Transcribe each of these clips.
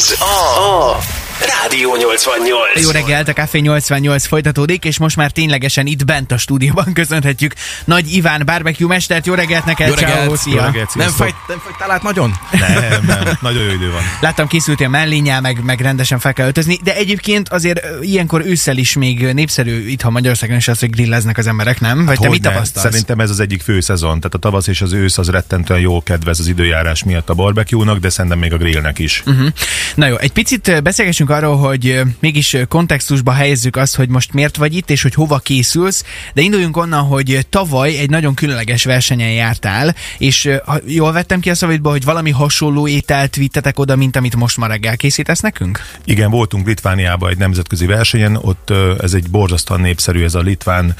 Ez a, a Rádió 88. Jó reggelt, a Café 88 folytatódik, és most már ténylegesen itt bent a stúdióban köszönhetjük Nagy Iván barbecue mestert. Jó reggelt neked, Jó reggelt, ciao, jó szia. reggelt, nem, fajt, nem fajtál át nagyon? Nem, nem, nagyon jó idő van. Láttam, készültél mellényel, meg, meg rendesen fel kell öltözni, de egyébként azért ilyenkor ősszel is még népszerű itthon Magyarországon is az, hogy grilleznek az emberek, nem? Vagy te mit tapasztalsz? Szerintem ez az egyik fő szezon. Tehát a tavasz és az ősz az rettentően jó kedvez az időjárás miatt a barbecue-nak, de szerintem még a grillnek is. Uh-huh. Na jó, egy picit ö, beszélgessünk arról, hogy mégis kontextusba helyezzük azt, hogy most miért vagy itt, és hogy hova készülsz, de induljunk onnan, hogy tavaly egy nagyon különleges versenyen jártál, és jól vettem ki a szavaidból, hogy valami hasonló ételt vittetek oda, mint amit most ma reggel készítesz nekünk? Igen, voltunk Litvániában egy nemzetközi versenyen, ott ez egy borzasztóan népszerű, ez a litván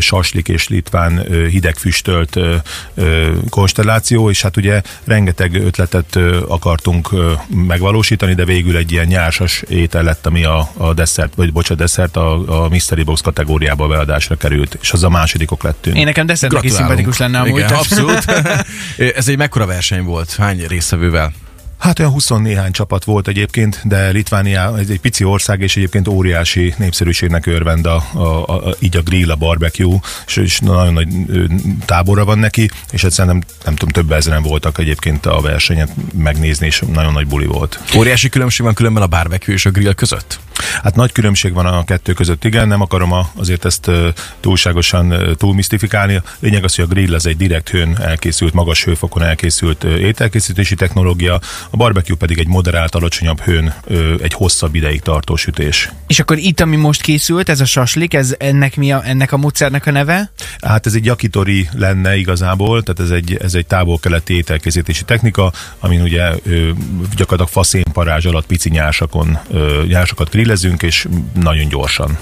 saslik és litván hidegfüstölt konstelláció, és hát ugye rengeteg ötletet akartunk megvalósítani, de végül egy ilyen nyársas étel lett, ami a, a desszert, vagy bocsánat, desszert a, a Mystery Box kategóriába beadásra került, és az a másodikok lettünk. Én nekem desszertnek is szimpatikus lenne amúgy. Igen, abszolút. Ez egy mekkora verseny volt? Hány részvevővel? Hát olyan 20 néhány csapat volt egyébként, de Litvánia ez egy pici ország, és egyébként óriási népszerűségnek örvend a, a, a, így a grill, a barbecue, és, és nagyon nagy tábora van neki, és hát szerintem nem tudom, több ezeren voltak egyébként a versenyet megnézni, és nagyon nagy buli volt. Óriási különbség van különben a barbecue és a grill között? Hát nagy különbség van a kettő között, igen, nem akarom a, azért ezt túlságosan túlmisztifikálni. Lényeg az, hogy a grill az egy direkt hőn elkészült, magas hőfokon elkészült ételkészítési technológia, a barbecue pedig egy moderált, alacsonyabb hőn ö, egy hosszabb ideig tartó sütés. És akkor itt, ami most készült, ez a saslik, ez ennek mi a, ennek a módszernek a neve? Hát ez egy yakitori lenne igazából, tehát ez egy, ez egy távol-keleti ételkészítési technika, amin ugye ö, gyakorlatilag faszén parázs alatt pici nyársakon, ö, nyársakat grillezünk, és nagyon gyorsan.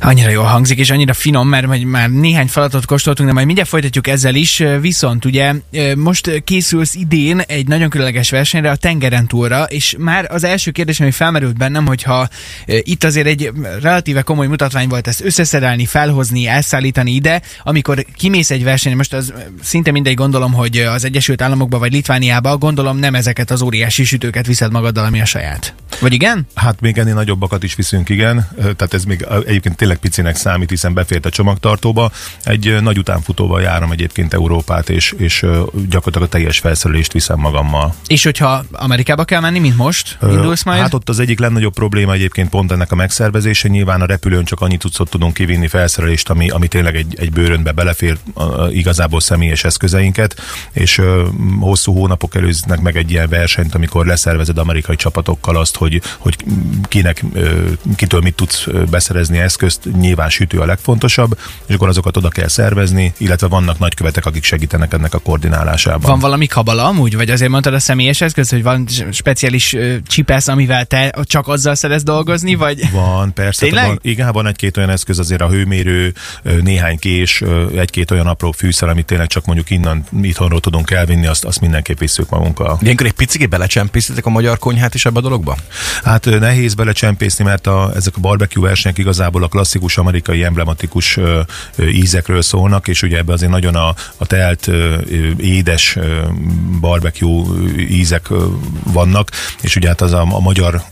Annyira jól hangzik, és annyira finom, mert már néhány falatot kóstoltunk, de majd mindjárt folytatjuk ezzel is. Viszont ugye most készülsz idén egy nagyon különleges versenyre, a tengeren túlra, és már az első kérdés, ami felmerült bennem, hogyha itt azért egy relatíve komoly mutatvány volt ezt összeszerelni, felhozni, elszállítani ide, amikor kimész egy versenyre, most az szinte mindegy gondolom, hogy az Egyesült Államokba vagy Litvániába, gondolom nem ezeket az óriási sütőket viszed magaddal, ami a saját. Vagy igen? Hát még ennél nagyobbakat is viszünk, igen. Tehát ez még ö, egyébként tényleg picinek számít, hiszen befért a csomagtartóba. Egy nagy utánfutóval járom egyébként Európát, és, és gyakorlatilag a teljes felszerelést viszem magammal. És hogyha Amerikába kell menni, mint most, indulsz majd? Hát ott az egyik legnagyobb probléma egyébként pont ennek a megszervezése. Nyilván a repülőn csak annyi cuccot tudunk kivinni felszerelést, ami, ami tényleg egy, egy bőrönbe belefér, a, igazából személyes eszközeinket, és ö, hosszú hónapok előznek meg egy ilyen versenyt, amikor leszervezed amerikai csapatokkal azt, hogy, hogy kinek, ö, kitől mit tudsz ö, beszerezni eszközt, nyilván sütő a legfontosabb, és akkor azokat oda kell szervezni, illetve vannak nagykövetek, akik segítenek ennek a koordinálásában. Van valami kabala amúgy? Vagy azért mondtad a személyes eszköz, hogy van speciális csipesz, amivel te csak azzal szeretsz dolgozni, vagy... Van, persze. Tényleg? Van, igen, van egy-két olyan eszköz, azért a hőmérő, néhány kés, egy-két olyan apró fűszer, amit tényleg csak mondjuk innen, itthonról tudunk elvinni, azt, azt mindenképp visszük magunkkal. Ilyenkor egy picit belecsempészitek a magyar konyhát is ebbe a dologba? Hát nehéz belecsempészni, mert a, ezek a barbecue versenyek igazából a klasszikus amerikai emblematikus ízekről szólnak, és ugye ebbe azért nagyon a, a telt édes barbecue ízek vannak, és ugye hát az a, a magyar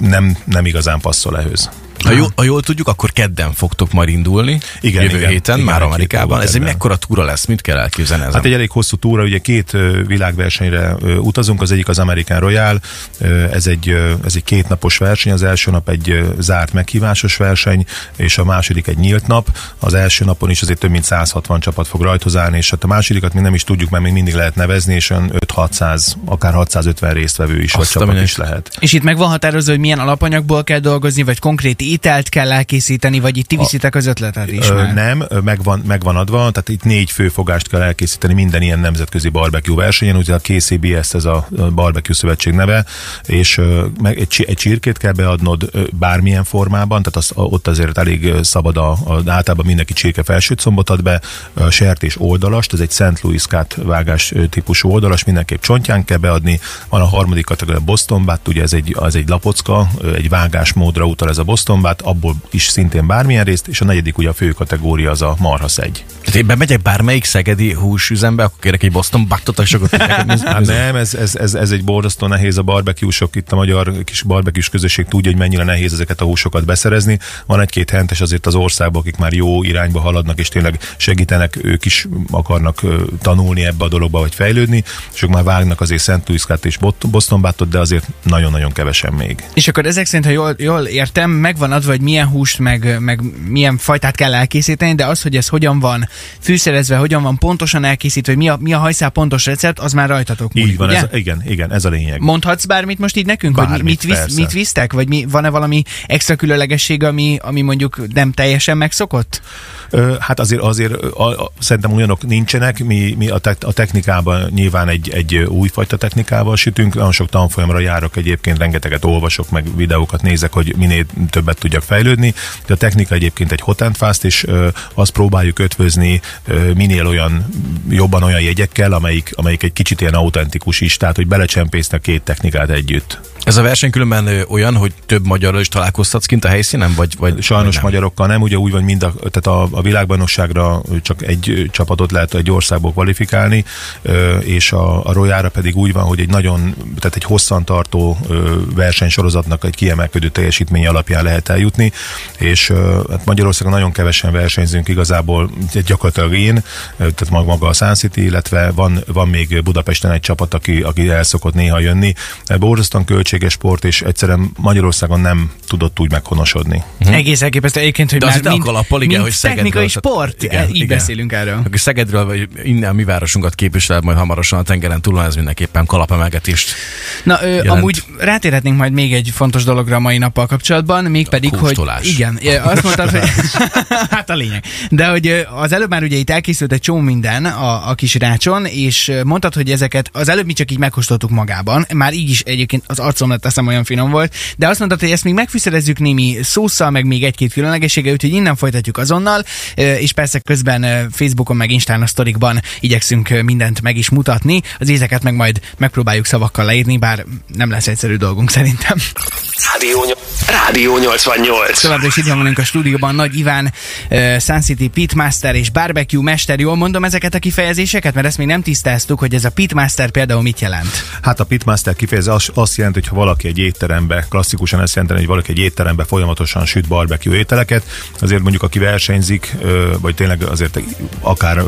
nem, nem igazán passzol ehhez. Ha, jól, ha jól tudjuk, akkor kedden fogtok majd indulni. Igen, jövő igen. héten, Igen, már Amerikában. Ez egy mekkora túra lesz? Mit kell elképzelni ezen? Hát egy elég hosszú túra, ugye két világversenyre utazunk, az egyik az American Royal, ez egy, ez egy kétnapos verseny, az első nap egy zárt meghívásos verseny, és a második egy nyílt nap. Az első napon is azért több mint 160 csapat fog rajtozálni, és hát a másodikat még nem is tudjuk, mert még mindig lehet nevezni, és olyan 5-600, akár 650 résztvevő is, vagy Azt a csapat is lehet. És itt meg van határozva, hogy milyen alapanyagból kell dolgozni, vagy konkrét ételt kell elkészíteni, vagy itt ti viszitek az ötletet is Ö, már? nem, megvan, megvan adva, tehát itt négy fő fogást kell elkészíteni minden ilyen nemzetközi barbecue versenyen, ugye a KCBS ez a barbecue szövetség neve, és meg egy, egy csirkét kell beadnod bármilyen formában, tehát az, ott azért elég szabad a, a általában mindenki csirke felsőt combot ad be, a sertés oldalast, ez egy St. Louis cut vágás típusú oldalas, mindenképp csontján kell beadni, van a harmadik kategória Boston Bat, ugye ez egy, az egy lapocka, egy vágásmódra utal ez a Boston bostonbát, abból is szintén bármilyen részt, és a negyedik ugye a fő kategória az a marhaszegy. Tehát én bemegyek bármelyik szegedi húsüzembe, akkor kérek egy Boston Buttot, és akkor Hát nem, ez, ez, ez, ez egy borzasztó nehéz a barbecue-sok, itt a magyar kis barbecue közösség tudja, hogy mennyire nehéz ezeket a húsokat beszerezni. Van egy-két hentes azért az országban, akik már jó irányba haladnak, és tényleg segítenek, ők is akarnak tanulni ebbe a dologba, vagy fejlődni, és ők már vágnak azért Szent Louis-Kat és Boston Buttot, de azért nagyon-nagyon kevesen még. És akkor ezek szerint, ha jól, jól értem, megvan adva, hogy milyen húst, meg, meg milyen fajtát kell elkészíteni, de az, hogy ez hogyan van fűszerezve, hogyan van pontosan elkészítve, hogy mi a, mi a hajszál pontos recept, az már rajtatok múlik, Így van, ugye? ez, igen, igen, ez a lényeg. Mondhatsz bármit most így nekünk, hogy mi- Bármit, mit, visz, mit visztek? Vagy mi, van-e valami extra különlegesség, ami, ami mondjuk nem teljesen megszokott? Hát azért, azért a, a, szerintem olyanok nincsenek, mi, mi a, te, a technikában nyilván egy, egy újfajta technikával sütünk, nagyon sok tanfolyamra járok egyébként, rengeteget olvasok, meg videókat nézek, hogy minél többet tudjak fejlődni, de a technika egyébként egy hot fast, és azt próbáljuk ötvözni minél olyan, jobban olyan jegyekkel, amelyik, amelyik egy kicsit ilyen autentikus is, tehát hogy belecsempésznek két technikát együtt. Ez a verseny különben olyan, hogy több magyarral is találkoztatsz kint a helyszínen, vagy, vagy Sajnos vagy nem? magyarokkal nem, ugye úgy van mind a, tehát a, a világbajnokságra csak egy csapatot lehet egy országból kvalifikálni, és a, a Royára pedig úgy van, hogy egy nagyon, tehát egy hosszantartó versenysorozatnak egy kiemelkedő teljesítmény alapján lehet eljutni, és hát Magyarországon nagyon kevesen versenyzünk igazából, gyakorlatilag én, tehát maga, maga a Sun City, illetve van, van még Budapesten egy csapat, aki, aki el szokott néha jönni. Borzasztóan költséges sport, és egyszerűen Magyarországon nem tudott úgy meghonosodni. Hm. Egész elképesztő egyébként, hogy De már mind, a kalappal, igen, mind hogy Szegedről, technikai tehát- sport, igen, így igen. beszélünk erről. Aki Szegedről, vagy innen a mi városunkat képvisel, majd hamarosan a tengeren túlon, ez mindenképpen kalapemelgetést. Na, ö, jelent. amúgy rátérhetnénk majd még egy fontos dologra a mai nappal kapcsolatban, mégpedig, hogy kóstolás. igen, azt mondtad, hogy hát a lényeg. De hogy az előbb már ugye itt elkészült egy csomó minden a, a kis rácson, és mondtad, hogy ezeket az előbb mi csak így megkóstoltuk magában, már így is egyébként az arcomra teszem olyan finom volt, de azt mondtad, hogy ezt még megfűszerezzük némi szószal, meg még egy-két különlegességgel, úgyhogy innen folytatjuk azonnal, és persze közben Facebookon meg Instán a sztorikban igyekszünk mindent meg is mutatni, az ízeket meg majd megpróbáljuk szavakkal leírni, bár nem lesz egyszerű dolgunk szerintem. Rádió, Rádió 88. Továbbra is itt van velünk a stúdióban Nagy Iván, uh, Sun City Pitmaster és Barbecue Mester. Jól mondom ezeket a kifejezéseket, mert ezt még nem tisztáztuk, hogy ez a Pitmaster például mit jelent. Hát a pitmaster kifejezés az, azt jelenti, hogy ha valaki egy étterembe, klasszikusan ezt jelenti, hogy valaki egy étterembe folyamatosan süt barbecue ételeket, azért mondjuk aki versenyzik, vagy tényleg azért akár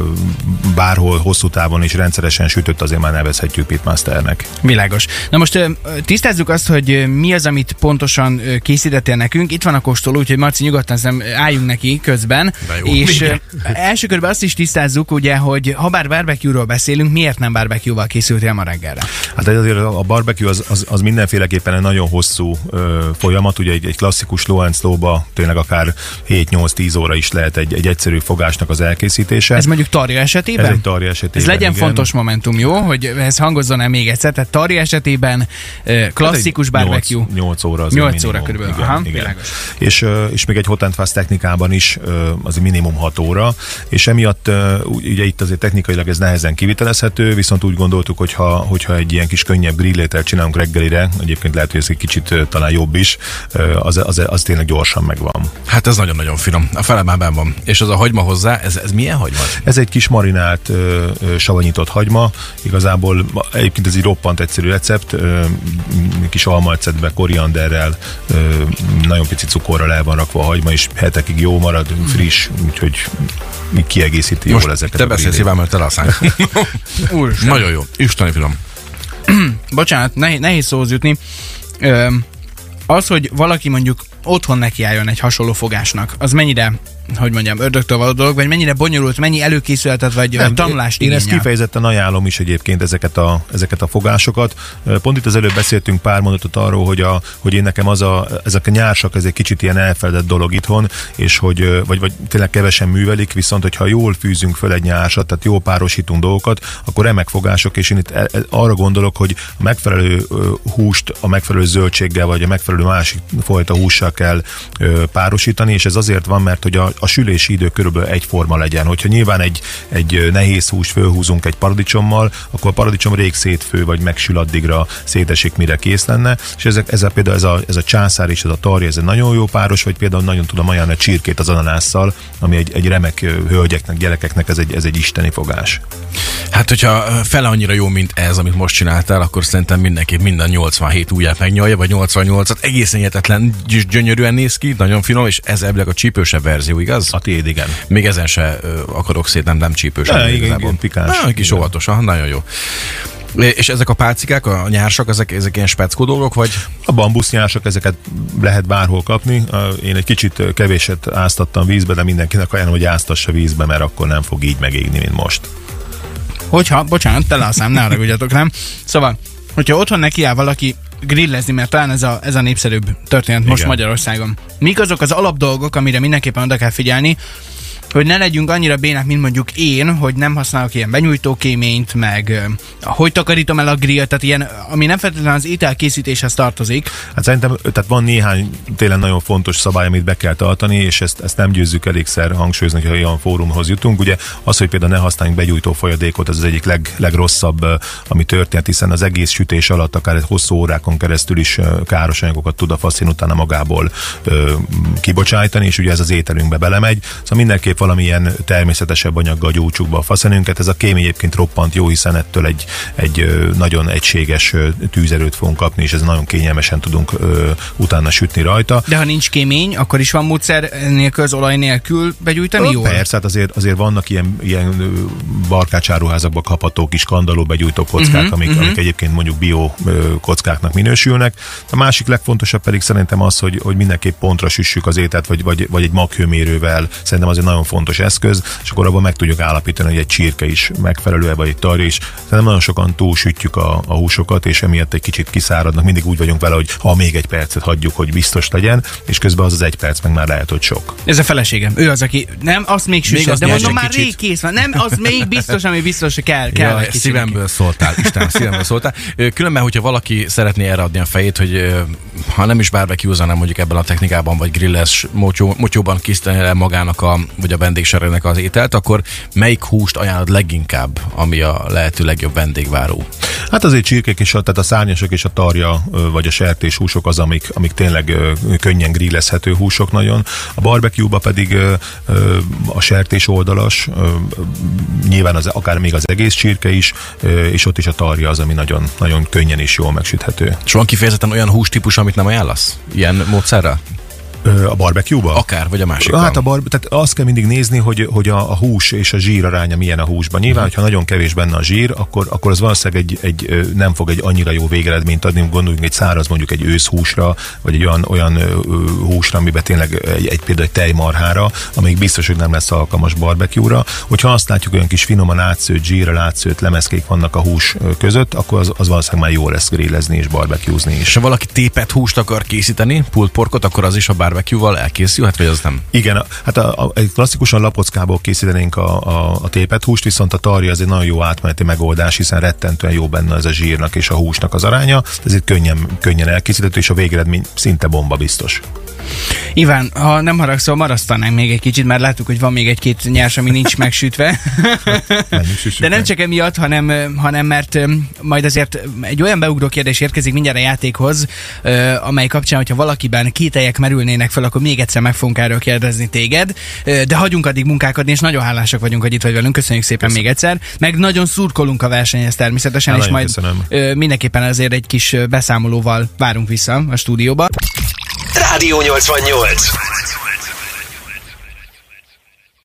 bárhol hosszú távon is rendszeresen sütött, azért már nevezhetjük pitmasternek. Világos. Na most tisztázzuk azt, hogy mi az, amit pontosan készítettél nekünk. Itt van a kóstoló, úgyhogy Marci nyugodtan szem, álljunk neki közben. Jó. És Igen. első körben azt is tisztázzuk, ugye, hogy ha bár barbecue-ról beszélünk, miért nem barbecue-val készültél ma reggelre? Hát azért a barbecue az, az, az mindenféleképpen egy nagyon hosszú ö, folyamat, ugye egy, egy klasszikus slow-ba tényleg akár 7-8-10 óra is lehet egy, egy egyszerű fogásnak az elkészítése. Ez mondjuk tarja esetében? Ez egy tarja esetében. Ez legyen igen. fontos momentum, jó? Hogy ez hangozzon el még egyszer. Tehát tarja esetében ö, klasszikus Hát barbecue. 8, 8 óra az 8 óra körülbelül. Igen, Aha, igen. világos. És, és még egy hot and fast technikában is az minimum 6 óra, és emiatt ugye itt azért technikailag ez nehezen kivitelezhető, viszont úgy gondoltuk, hogy ha, hogyha egy ilyen kis könnyebb grillételt csinálunk reggelire, egyébként lehet, hogy ez egy kicsit talán jobb is, az, az, az tényleg gyorsan megvan. Hát ez nagyon-nagyon finom. A fele már benn van. És az a hagyma hozzá, ez, ez milyen hagyma? Ez egy kis marinált, ö, ö, savanyított hagyma, igazából egyébként ez egy roppant egyszerű recept, ö, kis almaecetbe, korianderrel, ö, nagyon pici cukorral el van rakva a hagyma, és hetekig jó marad, friss, úgyhogy kiegészíti Most jól ezeket te beszélsz. Iván, mert. Úristen. Nagyon jó. Isteni finom. Bocsánat, nehéz, nehéz szóhoz jutni. Az, hogy valaki mondjuk otthon nekiálljon egy hasonló fogásnak, az mennyire, hogy mondjam, ördögtől való dolog, vagy mennyire bonyolult, mennyi előkészületet, vagy, vagy tanulást én, én ezt kifejezetten ajánlom is egyébként ezeket a, ezeket a fogásokat. Pont itt az előbb beszéltünk pár mondatot arról, hogy, a, hogy én nekem az a, ezek a nyársak, ez egy kicsit ilyen elfeledett dolog itthon, és hogy, vagy, vagy tényleg kevesen művelik, viszont hogyha jól fűzünk föl egy nyársat, tehát jól párosítunk dolgokat, akkor remek fogások, és én itt e- e- arra gondolok, hogy a megfelelő húst a megfelelő zöldséggel, vagy a megfelelő másik fajta hússal kell párosítani, és ez azért van, mert hogy a, a sülési idő körülbelül egyforma legyen. Hogyha nyilván egy, egy nehéz hús fölhúzunk egy paradicsommal, akkor a paradicsom rég szétfő, vagy megsül addigra szétesik, mire kész lenne. És ezek, ez a, például ez a, ez a császár és ez a tarja, ez egy nagyon jó páros, vagy például nagyon tudom ajánlani a csirkét az ananásszal, ami egy, egy remek hölgyeknek, gyerekeknek ez egy, ez egy isteni fogás. Hát, hogyha fele annyira jó, mint ez, amit most csináltál, akkor szerintem mindenképp minden 87 ujját megnyalja, vagy 88-at. Egészen hihetetlen, gy- gyönyörűen néz ki, nagyon finom, és ez ebből a csípősebb verzió, igaz? A tiéd, igen. Még ezen se akarok szét, nem, nem csípősebb. Ne, igen, igazából. igen, pikáns. Na, egy kis Igen. óvatosan, nagyon jó. És ezek a pálcikák, a nyársak, ezek, ezek ilyen speckó dolgok, vagy? A bambusznyások, ezeket lehet bárhol kapni. Én egy kicsit kevéset áztattam vízbe, de mindenkinek ajánlom, hogy áztassa vízbe, mert akkor nem fog így megégni, mint most. Hogyha, bocsánat, tele a szám, ne haragudjatok, nem? Szóval, hogyha otthon neki áll valaki grillezni, mert talán ez a, ez a népszerűbb történet most Igen. Magyarországon. Mik azok az alapdolgok, amire mindenképpen oda kell figyelni, hogy ne legyünk annyira bénák, mint mondjuk én, hogy nem használok ilyen benyújtókéményt, meg hogy takarítom el a grillt, tehát ilyen, ami nem feltétlenül az ételkészítéshez tartozik. Hát szerintem tehát van néhány tényleg nagyon fontos szabály, amit be kell tartani, és ezt, ezt nem győzzük elégszer hangsúlyozni, hogy olyan fórumhoz jutunk. Ugye az, hogy például ne használjunk begyújtó folyadékot, ez az egyik leg, legrosszabb, ami történt, hiszen az egész sütés alatt akár egy hosszú órákon keresztül is káros anyagokat tud a faszin utána magából ö, kibocsájtani, és ugye ez az ételünkbe belemegy. Szóval mindenképp valamilyen természetesebb anyaggal gyújtsuk be a faszenünket. Ez a kém egyébként roppant jó, hiszen ettől egy, egy nagyon egységes tűzerőt fogunk kapni, és ez nagyon kényelmesen tudunk ö, utána sütni rajta. De ha nincs kémény, akkor is van módszer nélkül, az olaj nélkül begyújtani jól? Persze, hát azért, azért vannak ilyen, ilyen ö, barkácsáruházakban kapható kis kandalló begyújtó kockák, uh-huh, amik, uh-huh. amik egyébként mondjuk bio kockáknak minősülnek. A másik legfontosabb pedig szerintem az, hogy, hogy mindenképp pontra süssük az ételt, vagy, vagy, vagy egy maghőmérővel. Szerintem az egy nagyon fontos eszköz, és akkor abban meg tudjuk állapítani, hogy egy csirke is megfelelő, vagy egy tarja is. Szerintem nagyon sokan túlsütjük a, a húsokat, és emiatt egy kicsit kiszáradnak. Mindig úgy vagyunk vele, hogy ha még egy percet hagyjuk, hogy biztos legyen, és közben az az egy perc meg már lehet, hogy sok. Ez a feleségem. Ő az, aki nem, azt még süssed, az de mondom, már kicsit. rég kész van. Nem, az még biztos, ami biztos, hogy kell. kell Ja, szívemből szóltál, Isten, szívemből szóltál. Különben, hogyha valaki szeretné erre adni a fejét, hogy ha nem is barbecue hanem mondjuk ebben a technikában, vagy grilles motyó, motyóban készíteni el magának a, vagy a vendégseregnek az ételt, akkor melyik húst ajánlod leginkább, ami a lehető legjobb vendégváró? Hát azért csirkék és a, tehát a szárnyasok és a tarja, vagy a sertés húsok az, amik, amik tényleg könnyen grillezhető húsok nagyon. A barbecue-ba pedig a sertés oldalas, nyilván az, akár még az egész csirke is, és ott is a tarja az, ami nagyon, nagyon könnyen és jól megsüthető. És van kifejezetten olyan hústípus, amit nem ajánlasz? Ilyen módszerrel? A barbecue-ba? Akár, vagy a másik. Hát a bar, tehát azt kell mindig nézni, hogy, hogy a, a hús és a zsír aránya milyen a húsban. Nyilván, hogyha nagyon kevés benne a zsír, akkor, akkor az valószínűleg egy, egy, nem fog egy annyira jó végeredményt adni. Gondoljunk egy száraz, mondjuk egy őszhúsra, vagy egy olyan, olyan húsra, amiben tényleg egy, egy például egy tejmarhára, amelyik biztos, hogy nem lesz alkalmas barbecue-ra. Hogyha azt látjuk, olyan kis finoman átszőtt, zsírral átszőtt lemezkék vannak a hús között, akkor az, az valószínűleg már jó lesz grillezni és barbecuezni is. És ha valaki tépet húst akar készíteni, pult porkot, akkor az is a barbecue-val elkészülhet, vagy az nem? Igen, hát a, a, klasszikusan lapockából készítenénk a, a, a tépet húst, viszont a tarja az egy nagyon jó átmeneti megoldás, hiszen rettentően jó benne ez a zsírnak és a húsnak az aránya, ezért könnyen, könnyen elkészíthető, és a végeredmény szinte bomba biztos. Iván, ha nem haragszol, marasztanánk még egy kicsit, mert láttuk, hogy van még egy-két nyers, ami nincs megsütve. De nem csak emiatt, hanem, hanem mert majd azért egy olyan beugró kérdés érkezik mindjárt a játékhoz, amely kapcsán, hogyha valakiben kételyek merülnének fel, akkor még egyszer meg fogunk erről kérdezni téged. De hagyunk addig munkálkodni, és nagyon hálásak vagyunk, hogy itt vagy velünk. Köszönjük szépen még egyszer. Meg nagyon szurkolunk a versenyhez természetesen, Hát és majd köszönöm. mindenképpen azért egy kis beszámolóval várunk vissza a stúdióba. Rádió 88.